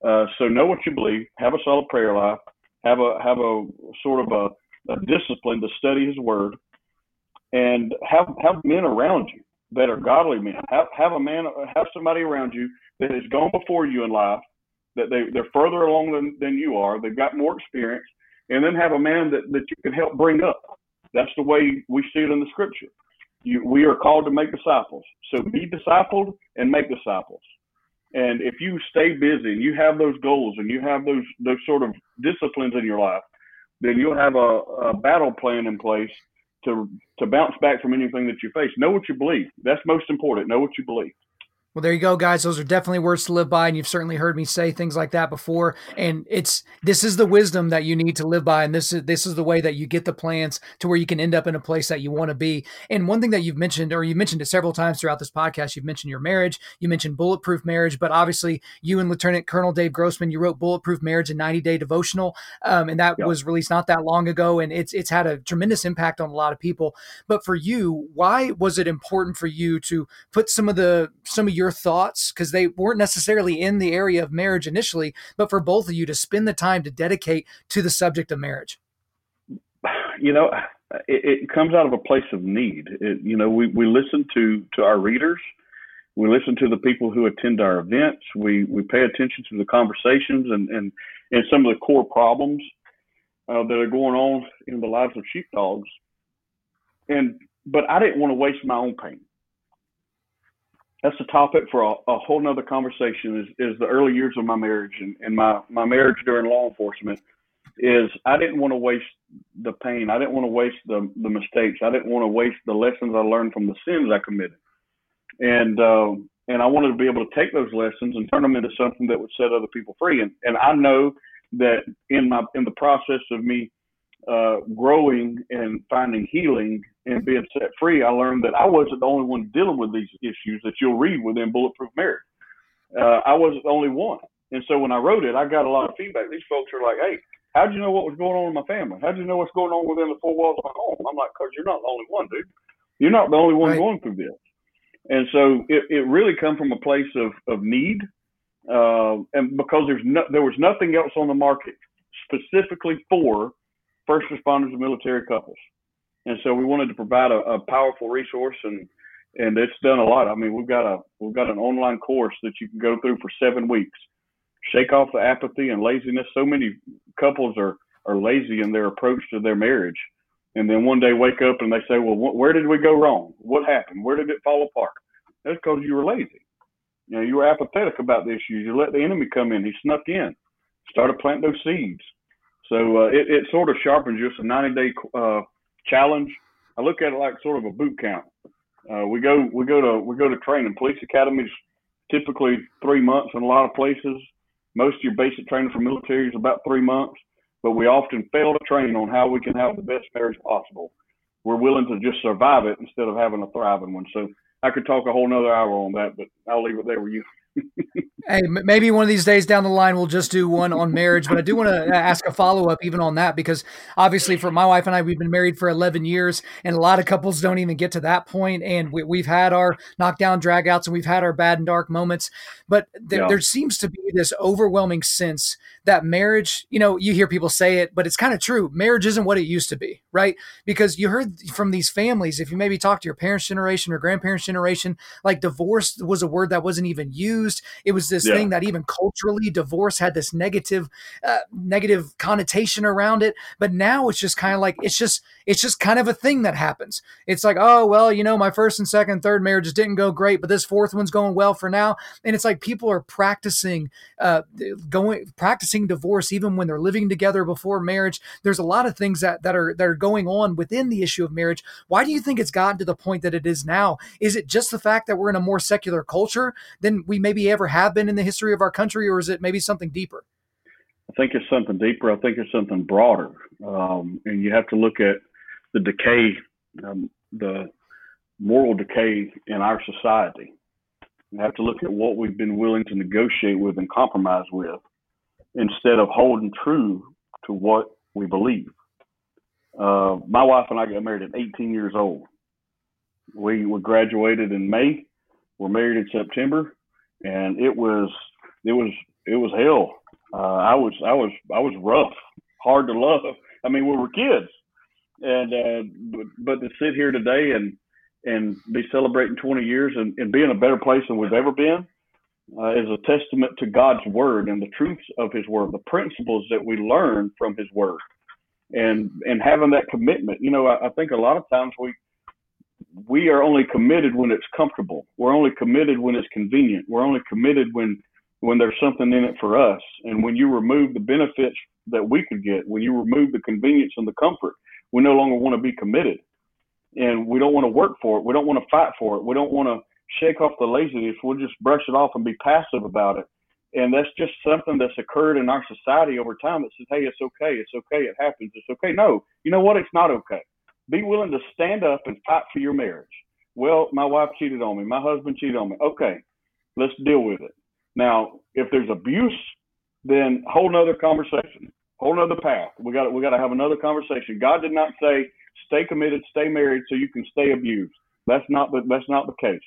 Uh, so know what you believe. Have a solid prayer life. Have a have a sort of a, a discipline to study His Word, and have have men around you that are godly men. Have have a man have somebody around you that has gone before you in life, that they they're further along than, than you are. They've got more experience, and then have a man that that you can help bring up. That's the way we see it in the Scripture. You, we are called to make disciples. So be discipled and make disciples. And if you stay busy and you have those goals and you have those those sort of disciplines in your life, then you'll have a, a battle plan in place to to bounce back from anything that you face. Know what you believe. That's most important. Know what you believe. Well, there you go, guys. Those are definitely words to live by, and you've certainly heard me say things like that before. And it's this is the wisdom that you need to live by, and this is this is the way that you get the plans to where you can end up in a place that you want to be. And one thing that you've mentioned, or you mentioned it several times throughout this podcast, you've mentioned your marriage, you mentioned bulletproof marriage, but obviously you and Lieutenant Colonel Dave Grossman, you wrote Bulletproof Marriage, a 90 day devotional, um, and that yep. was released not that long ago, and it's it's had a tremendous impact on a lot of people. But for you, why was it important for you to put some of the some of your thoughts because they weren't necessarily in the area of marriage initially, but for both of you to spend the time to dedicate to the subject of marriage? You know, it, it comes out of a place of need. It, you know, we, we listen to, to our readers. We listen to the people who attend our events. We, we pay attention to the conversations and, and, and some of the core problems uh, that are going on in the lives of sheepdogs. And but I didn't want to waste my own pain that's a topic for a, a whole nother conversation is, is the early years of my marriage and, and my, my marriage during law enforcement is I didn't want to waste the pain. I didn't want to waste the, the mistakes. I didn't want to waste the lessons I learned from the sins I committed. And, um, and I wanted to be able to take those lessons and turn them into something that would set other people free. And, and I know that in my, in the process of me uh, growing and finding healing and being set free, I learned that I wasn't the only one dealing with these issues that you'll read within Bulletproof Marriage. Uh, I wasn't the only one. And so when I wrote it, I got a lot of feedback. These folks are like, hey, how'd you know what was going on in my family? How'd you know what's going on within the four walls of my home? I'm like, because you're not the only one, dude. You're not the only one right. going through this. And so it, it really come from a place of, of need. Uh, and because there's no, there was nothing else on the market specifically for first responders and military couples. And so we wanted to provide a, a powerful resource and and it's done a lot. I mean, we've got a we've got an online course that you can go through for seven weeks. Shake off the apathy and laziness. So many couples are are lazy in their approach to their marriage, and then one day wake up and they say, "Well, wh- where did we go wrong? What happened? Where did it fall apart?" That's because you were lazy. You know, you were apathetic about the issues. You let the enemy come in. He snuck in, started planting those seeds. So uh, it, it sort of sharpens. It's a 90 day uh, challenge. I look at it like sort of a boot camp. Uh, we go we go to we go to training. Police academies typically three months in a lot of places. Most of your basic training for military is about three months, but we often fail to train on how we can have the best marriage possible. We're willing to just survive it instead of having a thriving one. So I could talk a whole nother hour on that, but I'll leave it there with you hey, maybe one of these days down the line we'll just do one on marriage. But I do want to uh, ask a follow up even on that because obviously, for my wife and I, we've been married for 11 years, and a lot of couples don't even get to that point. And we, have had our knockdown dragouts and we've had our bad and dark moments. But th- yeah. there seems to be this overwhelming sense that marriage, you know, you hear people say it, but it's kind of true. Marriage isn't what it used to be, right? Because you heard from these families, if you maybe talk to your parents' generation or grandparents' generation, like divorce was a word that wasn't even used. It was this yeah. thing that even culturally, divorce had this negative, uh, negative connotation around it. But now it's just kind of like it's just it's just kind of a thing that happens. It's like, oh well, you know, my first and second, third marriages didn't go great, but this fourth one's going well for now. And it's like people are practicing, uh, going practicing practicing divorce even when they're living together before marriage. There's a lot of things that, that are that are going on within the issue of marriage. Why do you think it's gotten to the point that it is now? Is it just the fact that we're in a more secular culture than we maybe ever have been in the history of our country, or is it maybe something deeper? I think it's something deeper. I think it's something broader, um, and you have to look at the decay, um, the moral decay in our society. You have to look at what we've been willing to negotiate with and compromise with instead of holding true to what we believe. Uh, my wife and I got married at 18 years old. We were graduated in May. We're married in September, and it was it was it was hell. Uh, I was I was I was rough, hard to love. I mean, we were kids, and uh, but, but to sit here today and and be celebrating 20 years and, and be in a better place than we've ever been uh, is a testament to God's word and the truths of His word, the principles that we learn from His word, and and having that commitment. You know, I, I think a lot of times we we are only committed when it's comfortable. We're only committed when it's convenient. We're only committed when when there's something in it for us. And when you remove the benefits that we could get, when you remove the convenience and the comfort, we no longer want to be committed. And we don't want to work for it. We don't want to fight for it. We don't want to shake off the laziness. We'll just brush it off and be passive about it. And that's just something that's occurred in our society over time that says, hey, it's okay. It's okay. It happens. It's okay. No, you know what? It's not okay. Be willing to stand up and fight for your marriage. Well, my wife cheated on me. My husband cheated on me. Okay, let's deal with it. Now, if there's abuse, then whole another conversation, whole another path. We got we got to have another conversation. God did not say stay committed, stay married, so you can stay abused. That's not the that's not the case.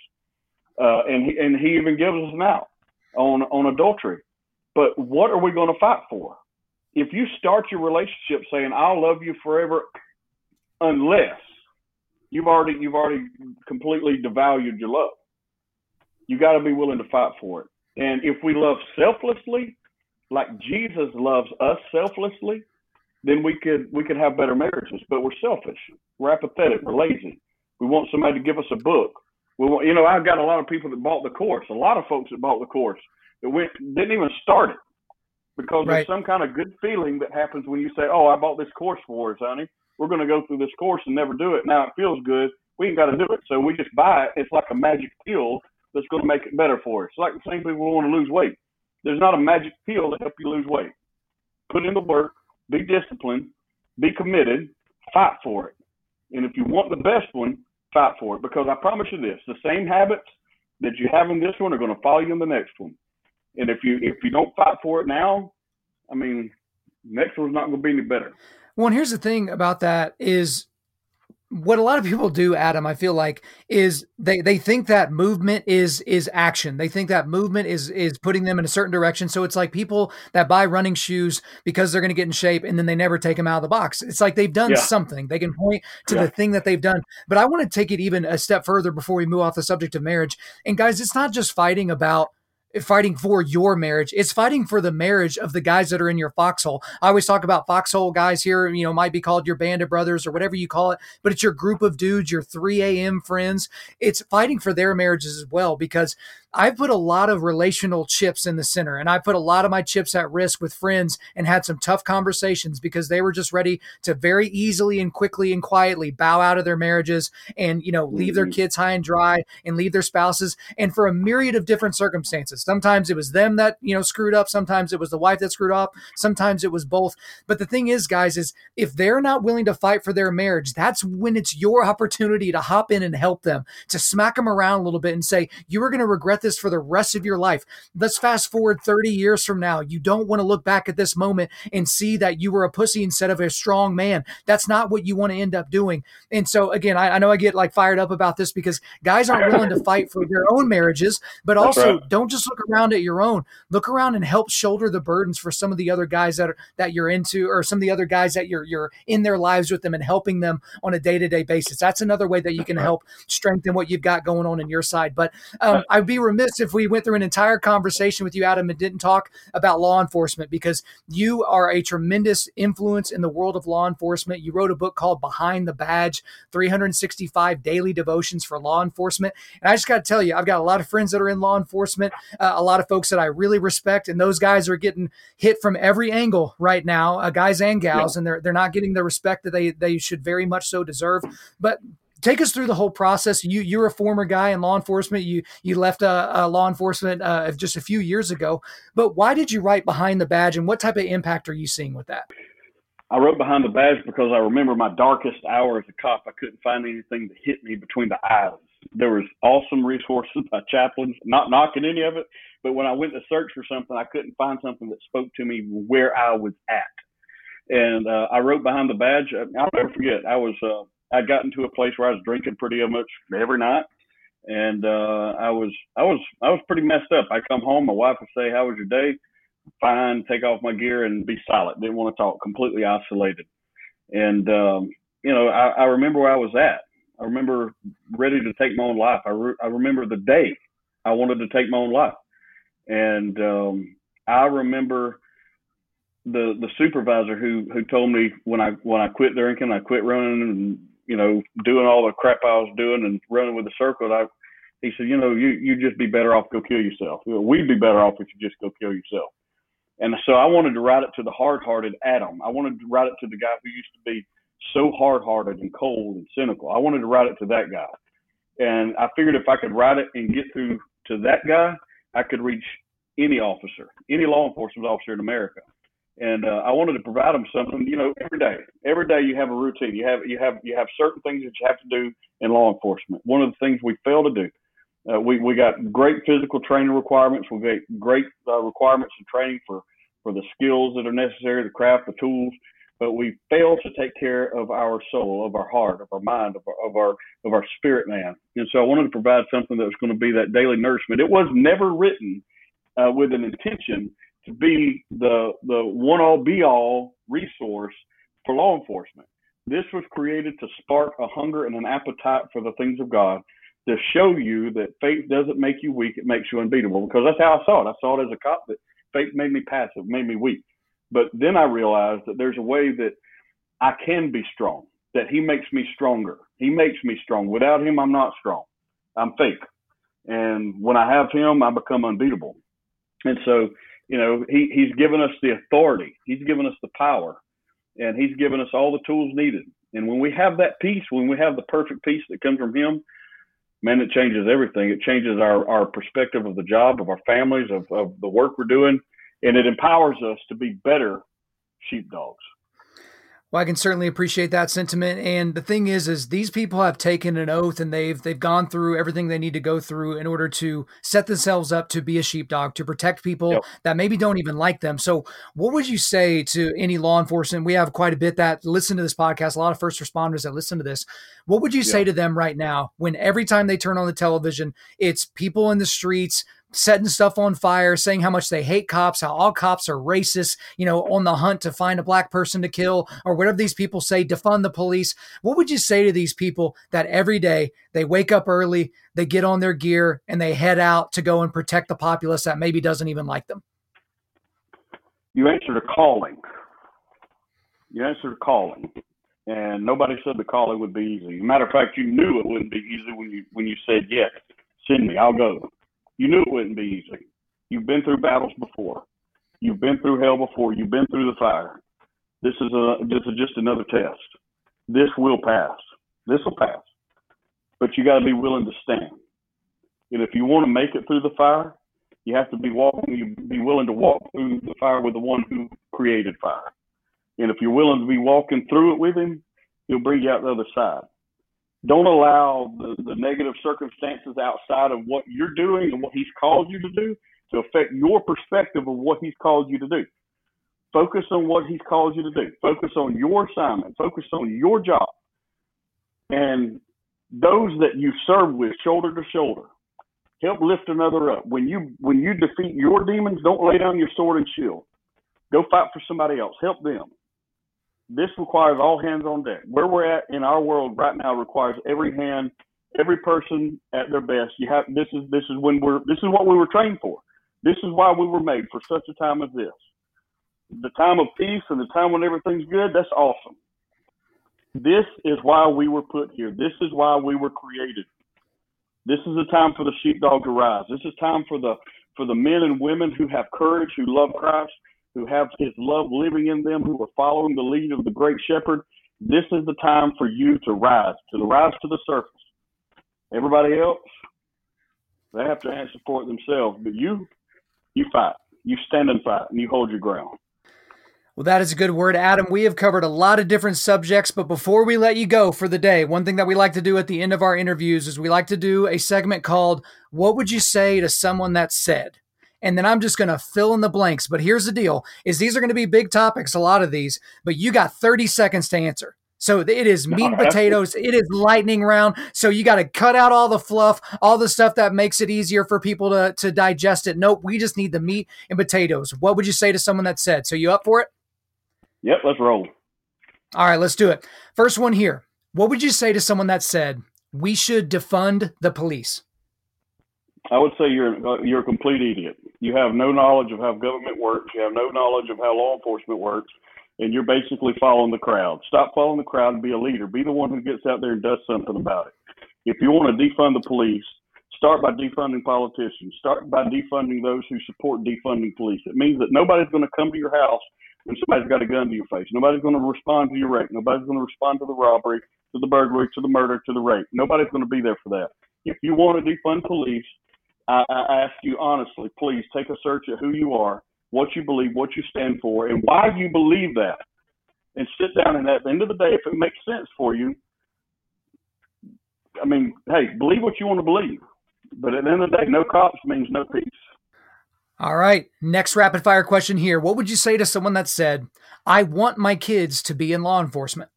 Uh, and he and he even gives us an out on on adultery. But what are we going to fight for? If you start your relationship saying I'll love you forever, unless you've already you've already completely devalued your love. You got to be willing to fight for it. And if we love selflessly, like Jesus loves us selflessly, then we could we could have better marriages. But we're selfish. We're apathetic. We're lazy. We want somebody to give us a book. We want, you know, I've got a lot of people that bought the course. A lot of folks that bought the course that went didn't even start it because right. there's some kind of good feeling that happens when you say, "Oh, I bought this course for us, honey. We're going to go through this course and never do it. Now it feels good. We ain't got to do it, so we just buy it. It's like a magic pill that's going to make it better for us. It's like the same people who want to lose weight. There's not a magic pill to help you lose weight. Put in the work, be disciplined, be committed, fight for it. And if you want the best one, fight for it. Because I promise you this: the same habits that you have in this one are going to follow you in the next one. And if you if you don't fight for it now, I mean, next one's not going to be any better. Well, and here's the thing about that is what a lot of people do adam i feel like is they they think that movement is is action. They think that movement is is putting them in a certain direction. So it's like people that buy running shoes because they're going to get in shape and then they never take them out of the box. It's like they've done yeah. something. They can point to yeah. the thing that they've done. But i want to take it even a step further before we move off the subject of marriage. And guys it's not just fighting about fighting for your marriage. It's fighting for the marriage of the guys that are in your foxhole. I always talk about foxhole guys here, you know, might be called your band of brothers or whatever you call it, but it's your group of dudes, your 3 a.m. friends. It's fighting for their marriages as well because I put a lot of relational chips in the center and I put a lot of my chips at risk with friends and had some tough conversations because they were just ready to very easily and quickly and quietly bow out of their marriages and, you know, leave their mm-hmm. kids high and dry and leave their spouses. And for a myriad of different circumstances, sometimes it was them that, you know, screwed up. Sometimes it was the wife that screwed up. Sometimes it was both. But the thing is, guys, is if they're not willing to fight for their marriage, that's when it's your opportunity to hop in and help them, to smack them around a little bit and say, you are going to regret this for the rest of your life. Let's fast forward 30 years from now. You don't want to look back at this moment and see that you were a pussy instead of a strong man. That's not what you want to end up doing. And so, again, I, I know I get like fired up about this because guys aren't willing to fight for their own marriages, but also right. don't just look around at your own. Look around and help shoulder the burdens for some of the other guys that are, that you're into, or some of the other guys that you're you're in their lives with them and helping them on a day to day basis. That's another way that you can help strengthen what you've got going on in your side. But um, I'd be remiss if we went through an entire conversation with you, Adam, and didn't talk about law enforcement because you are a tremendous influence in the world of law enforcement. You wrote a book called Behind the Badge 365 Daily Devotions for Law Enforcement. And I just got to tell you, I've got a lot of friends that are in law enforcement, uh, a lot of folks that I really respect, and those guys are getting hit from every angle right now, uh, guys and gals, yeah. and they're, they're not getting the respect that they, they should very much so deserve. But take us through the whole process. You you're a former guy in law enforcement. You you left uh, uh, law enforcement uh, just a few years ago. But why did you write behind the badge, and what type of impact are you seeing with that? I wrote behind the badge because I remember my darkest hour as a cop. I couldn't find anything to hit me between the eyes. There was awesome resources by chaplains, not knocking any of it, but when I went to search for something, I couldn't find something that spoke to me where I was at. And uh, I wrote behind the badge. Uh, I'll never forget. I was uh, I'd gotten to a place where I was drinking pretty much every night, and uh, I was I was I was pretty messed up. I come home, my wife would say, "How was your day?" Fine. Take off my gear and be silent. Didn't want to talk. Completely isolated. And um, you know, I, I remember where I was at. I remember ready to take my own life. I, re- I remember the day I wanted to take my own life, and um, I remember the the supervisor who who told me when I when I quit drinking, I quit running and you know doing all the crap I was doing and running with the circle. I he said, you know, you you just be better off go kill yourself. We'd be better off if you just go kill yourself. And so I wanted to write it to the hard-hearted Adam. I wanted to write it to the guy who used to be so hard-hearted and cold and cynical. I wanted to write it to that guy. And I figured if I could write it and get through to that guy, I could reach any officer, any law enforcement officer in America and uh, I wanted to provide them something. You know, every day, every day you have a routine. You have you have you have certain things that you have to do in law enforcement. One of the things we fail to do, uh, we we got great physical training requirements. We got great uh, requirements and training for for the skills that are necessary, the craft, the tools. But we fail to take care of our soul, of our heart, of our mind, of our of our of our spirit man. And so I wanted to provide something that was going to be that daily nourishment. It was never written uh, with an intention to be the the one all be all resource for law enforcement. This was created to spark a hunger and an appetite for the things of God, to show you that faith doesn't make you weak; it makes you unbeatable. Because that's how I saw it. I saw it as a cop that faith made me passive, made me weak. But then I realized that there's a way that I can be strong. That He makes me stronger. He makes me strong. Without Him, I'm not strong. I'm fake. And when I have Him, I become unbeatable. And so you know, he, he's given us the authority, he's given us the power, and he's given us all the tools needed. And when we have that peace, when we have the perfect peace that comes from him, man, it changes everything. It changes our, our perspective of the job, of our families, of, of the work we're doing, and it empowers us to be better sheepdogs. Well, I can certainly appreciate that sentiment. And the thing is, is these people have taken an oath and they've they've gone through everything they need to go through in order to set themselves up to be a sheepdog, to protect people yep. that maybe don't even like them. So, what would you say to any law enforcement? We have quite a bit that listen to this podcast, a lot of first responders that listen to this. What would you yep. say to them right now when every time they turn on the television, it's people in the streets setting stuff on fire, saying how much they hate cops, how all cops are racist, you know, on the hunt to find a black person to kill, or whatever these people say, defund the police. What would you say to these people that every day they wake up early, they get on their gear, and they head out to go and protect the populace that maybe doesn't even like them? You answered a calling. You answered a calling. And nobody said the calling would be easy. Matter of fact, you knew it wouldn't be easy when you when you said yes. Send me, I'll go you knew it wouldn't be easy. You've been through battles before. You've been through hell before. You've been through the fire. This is a this is just another test. This will pass. This will pass. But you got to be willing to stand. And if you want to make it through the fire, you have to be walking. You be willing to walk through the fire with the one who created fire. And if you're willing to be walking through it with him, he'll bring you out the other side don't allow the, the negative circumstances outside of what you're doing and what he's called you to do to affect your perspective of what he's called you to do. Focus on what he's called you to do. Focus on your assignment. Focus on your job. And those that you serve with shoulder to shoulder, help lift another up. When you when you defeat your demons, don't lay down your sword and shield. Go fight for somebody else. Help them this requires all hands on deck. Where we're at in our world right now requires every hand, every person at their best. You have this is this is when we're this is what we were trained for. This is why we were made for such a time as this. The time of peace and the time when everything's good, that's awesome. This is why we were put here. This is why we were created. This is the time for the sheepdog to rise. This is time for the for the men and women who have courage, who love Christ, who have his love living in them, who are following the lead of the great shepherd, this is the time for you to rise, to rise to the surface. Everybody else, they have to answer for it themselves. But you, you fight. You stand and fight, and you hold your ground. Well, that is a good word, Adam. We have covered a lot of different subjects, but before we let you go for the day, one thing that we like to do at the end of our interviews is we like to do a segment called What Would You Say to Someone That Said? And then I'm just going to fill in the blanks. But here's the deal is these are going to be big topics, a lot of these, but you got 30 seconds to answer. So it is meat and potatoes. It is lightning round. So you got to cut out all the fluff, all the stuff that makes it easier for people to, to digest it. Nope, we just need the meat and potatoes. What would you say to someone that said? So you up for it? Yep, let's roll. All right, let's do it. First one here. What would you say to someone that said we should defund the police? I would say you're uh, you're a complete idiot. You have no knowledge of how government works. You have no knowledge of how law enforcement works, and you're basically following the crowd. Stop following the crowd and be a leader. Be the one who gets out there and does something about it. If you want to defund the police, start by defunding politicians. Start by defunding those who support defunding police. It means that nobody's going to come to your house when somebody's got a gun to your face. Nobody's going to respond to your rape. Nobody's going to respond to the robbery, to the burglary, to the murder, to the rape. Nobody's going to be there for that. If you want to defund police, I, I ask you honestly, please take a search at who you are, what you believe, what you stand for, and why you believe that. And sit down and at the end of the day, if it makes sense for you, I mean, hey, believe what you want to believe. But at the end of the day, no cops means no peace. All right. Next rapid fire question here. What would you say to someone that said, I want my kids to be in law enforcement?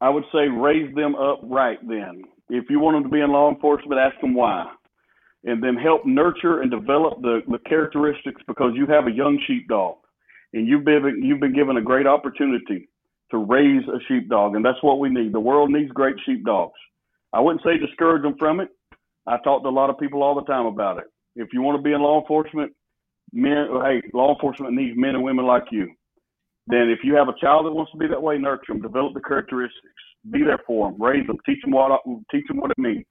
I would say raise them up right then. If you want them to be in law enforcement, ask them why. And then help nurture and develop the, the characteristics because you have a young sheepdog and you've been you've been given a great opportunity to raise a sheepdog, and that's what we need. The world needs great sheepdogs. I wouldn't say discourage them from it. I talk to a lot of people all the time about it. If you want to be in law enforcement, men, hey, law enforcement needs men and women like you. Then, if you have a child that wants to be that way, nurture them, develop the characteristics, be there for them, raise them, teach them what teach them what it means.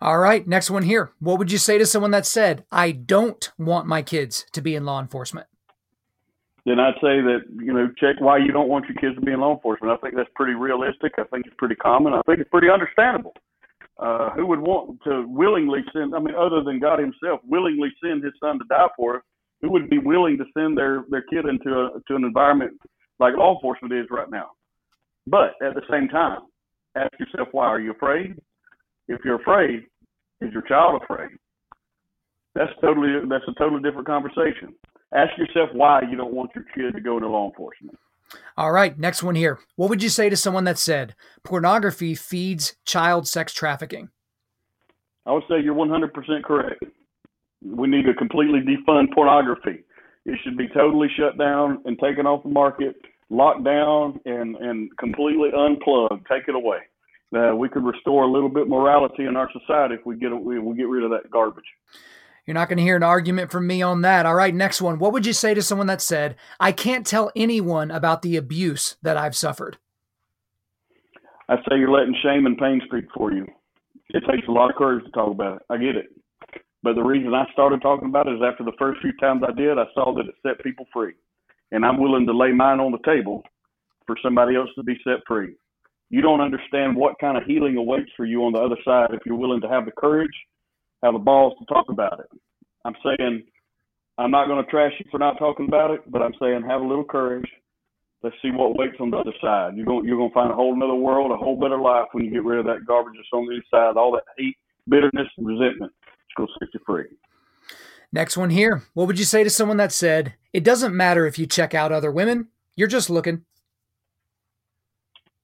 All right, next one here. What would you say to someone that said, "I don't want my kids to be in law enforcement"? Then I'd say that you know check why you don't want your kids to be in law enforcement. I think that's pretty realistic. I think it's pretty common. I think it's pretty understandable uh, who would want to willingly send? I mean, other than God Himself, willingly send His Son to die for us? Who would be willing to send their their kid into a to an environment like law enforcement is right now? But at the same time, ask yourself, why are you afraid? If you're afraid, is your child afraid? That's totally that's a totally different conversation. Ask yourself why you don't want your kid to go into law enforcement. All right, next one here. What would you say to someone that said pornography feeds child sex trafficking? I would say you're 100% correct. We need to completely defund pornography. It should be totally shut down and taken off the market, locked down, and, and completely unplugged. Take it away. Uh, we could restore a little bit morality in our society if we get we, we get rid of that garbage. You're not going to hear an argument from me on that. All right, next one. What would you say to someone that said, I can't tell anyone about the abuse that I've suffered? I say you're letting shame and pain speak for you. It takes a lot of courage to talk about it. I get it. But the reason I started talking about it is after the first few times I did, I saw that it set people free. And I'm willing to lay mine on the table for somebody else to be set free. You don't understand what kind of healing awaits for you on the other side if you're willing to have the courage have the balls to talk about it. I'm saying I'm not going to trash you for not talking about it, but I'm saying have a little courage. Let's see what waits on the other side. You're going you're going to find a whole another world, a whole better life when you get rid of that garbage that's on the inside, all that hate, bitterness, and resentment. Set you free. Next one here. What would you say to someone that said, "It doesn't matter if you check out other women. You're just looking."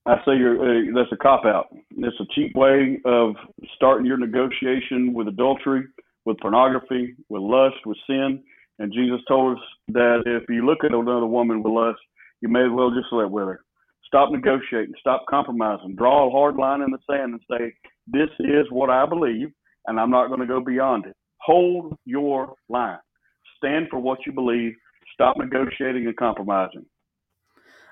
I say you're, uh, that's a cop out. It's a cheap way of starting your negotiation with adultery, with pornography, with lust, with sin. And Jesus told us that if you look at another woman with lust, you may as well just sleep with her. Stop negotiating. Stop compromising. Draw a hard line in the sand and say, this is what I believe, and I'm not going to go beyond it. Hold your line. Stand for what you believe. Stop negotiating and compromising.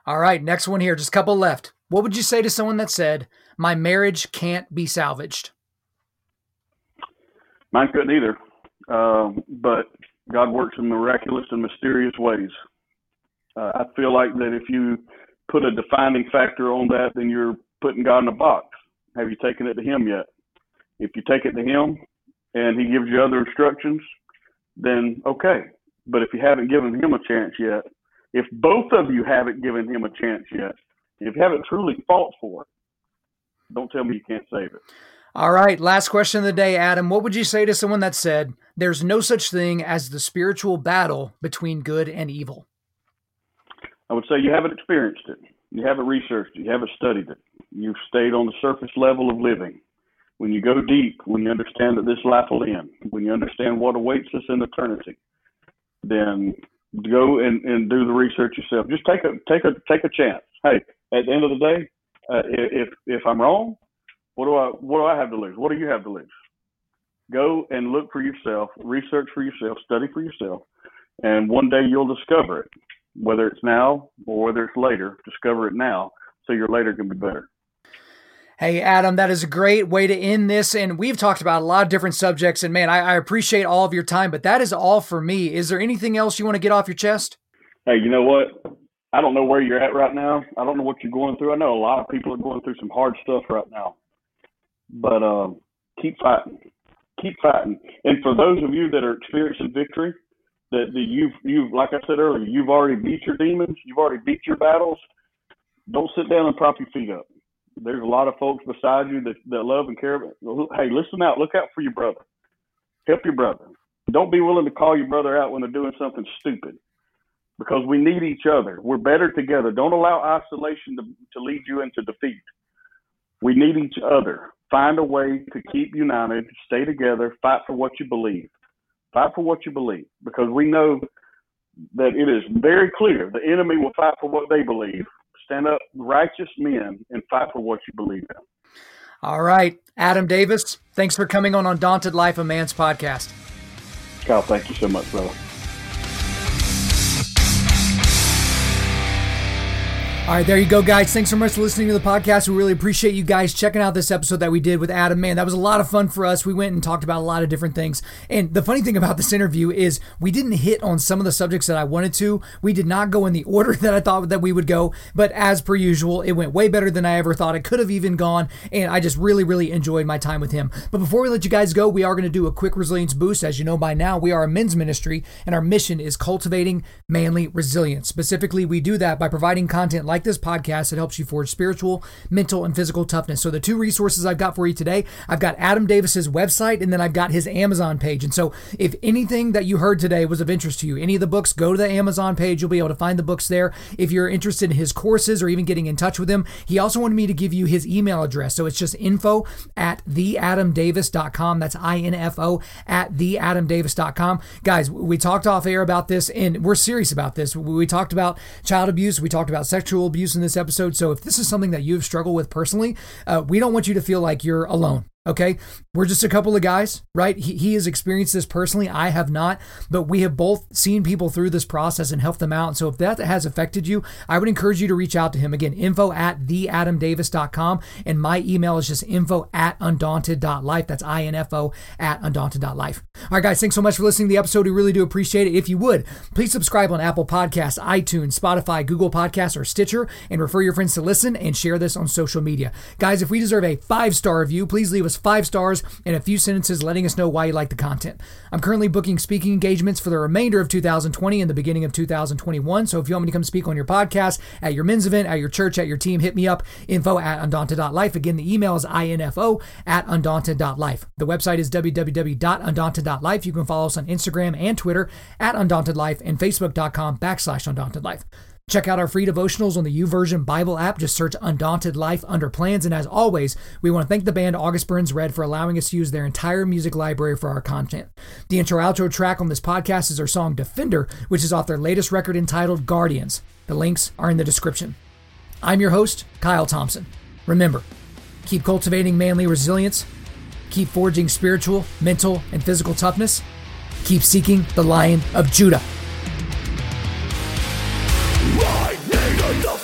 All right, next one here. Just a couple left. What would you say to someone that said, My marriage can't be salvaged? Mine couldn't either. Um, but God works in miraculous and mysterious ways. Uh, I feel like that if you put a defining factor on that, then you're putting God in a box. Have you taken it to Him yet? If you take it to Him and He gives you other instructions, then okay. But if you haven't given Him a chance yet, If both of you haven't given him a chance yet, if you haven't truly fought for it, don't tell me you can't save it. All right, last question of the day, Adam. What would you say to someone that said there's no such thing as the spiritual battle between good and evil? I would say you haven't experienced it. You haven't researched it. You haven't studied it. You've stayed on the surface level of living. When you go deep, when you understand that this life will end, when you understand what awaits us in eternity, then go and, and do the research yourself. Just take a take a take a chance. Hey, at the end of the day, uh, if if I'm wrong, what do I what do I have to lose? What do you have to lose? Go and look for yourself, research for yourself, study for yourself, and one day you'll discover it. Whether it's now or whether it's later, discover it now so your later can be better. Hey, Adam, that is a great way to end this. And we've talked about a lot of different subjects. And man, I, I, appreciate all of your time, but that is all for me. Is there anything else you want to get off your chest? Hey, you know what? I don't know where you're at right now. I don't know what you're going through. I know a lot of people are going through some hard stuff right now, but uh, keep fighting, keep fighting. And for those of you that are experiencing victory, that, that you've you've like I said earlier, you've already beat your demons, you've already beat your battles. Don't sit down and prop your feet up. There's a lot of folks beside you that, that love and care. Hey, listen out. Look out for your brother. Help your brother. Don't be willing to call your brother out when they're doing something stupid because we need each other. We're better together. Don't allow isolation to, to lead you into defeat. We need each other. Find a way to keep united, stay together, fight for what you believe. Fight for what you believe because we know that it is very clear the enemy will fight for what they believe. Stand up, righteous men, and fight for what you believe in. All right. Adam Davis, thanks for coming on Undaunted Life, a Man's podcast. Kyle, thank you so much, brother. All right, there you go, guys. Thanks so much for listening to the podcast. We really appreciate you guys checking out this episode that we did with Adam. Man, that was a lot of fun for us. We went and talked about a lot of different things. And the funny thing about this interview is we didn't hit on some of the subjects that I wanted to. We did not go in the order that I thought that we would go. But as per usual, it went way better than I ever thought it could have even gone. And I just really, really enjoyed my time with him. But before we let you guys go, we are going to do a quick resilience boost. As you know by now, we are a men's ministry, and our mission is cultivating manly resilience. Specifically, we do that by providing content like this podcast that helps you forge spiritual, mental, and physical toughness. So the two resources I've got for you today, I've got Adam Davis's website and then I've got his Amazon page. And so if anything that you heard today was of interest to you, any of the books, go to the Amazon page. You'll be able to find the books there. If you're interested in his courses or even getting in touch with him, he also wanted me to give you his email address. So it's just info at theadamdavis.com. That's I-N-F-O at theadamdavis.com. Guys, we talked off air about this and we're serious about this. We talked about child abuse. We talked about sexual abuse in this episode. So if this is something that you've struggled with personally, uh, we don't want you to feel like you're alone. Okay. We're just a couple of guys, right? He, he has experienced this personally. I have not, but we have both seen people through this process and helped them out. And so if that has affected you, I would encourage you to reach out to him. Again, info at theadamdavis.com. And my email is just info at undaunted.life. That's I-N-F-O at undaunted.life. All right, guys, thanks so much for listening to the episode. We really do appreciate it. If you would, please subscribe on Apple Podcasts, iTunes, Spotify, Google Podcasts, or Stitcher, and refer your friends to listen and share this on social media. Guys, if we deserve a five-star review, please leave us us five stars and a few sentences letting us know why you like the content. I'm currently booking speaking engagements for the remainder of 2020 and the beginning of 2021. So if you want me to come speak on your podcast, at your men's event, at your church, at your team, hit me up. Info at undaunted.life. Again, the email is info at undaunted.life. The website is www.undaunted.life. You can follow us on Instagram and Twitter at undauntedlife and facebook.com backslash undauntedlife. Check out our free devotionals on the YouVersion Bible app. Just search Undaunted Life under plans. And as always, we want to thank the band August Burns Red for allowing us to use their entire music library for our content. The intro outro track on this podcast is our song Defender, which is off their latest record entitled Guardians. The links are in the description. I'm your host, Kyle Thompson. Remember, keep cultivating manly resilience, keep forging spiritual, mental, and physical toughness, keep seeking the Lion of Judah. I need the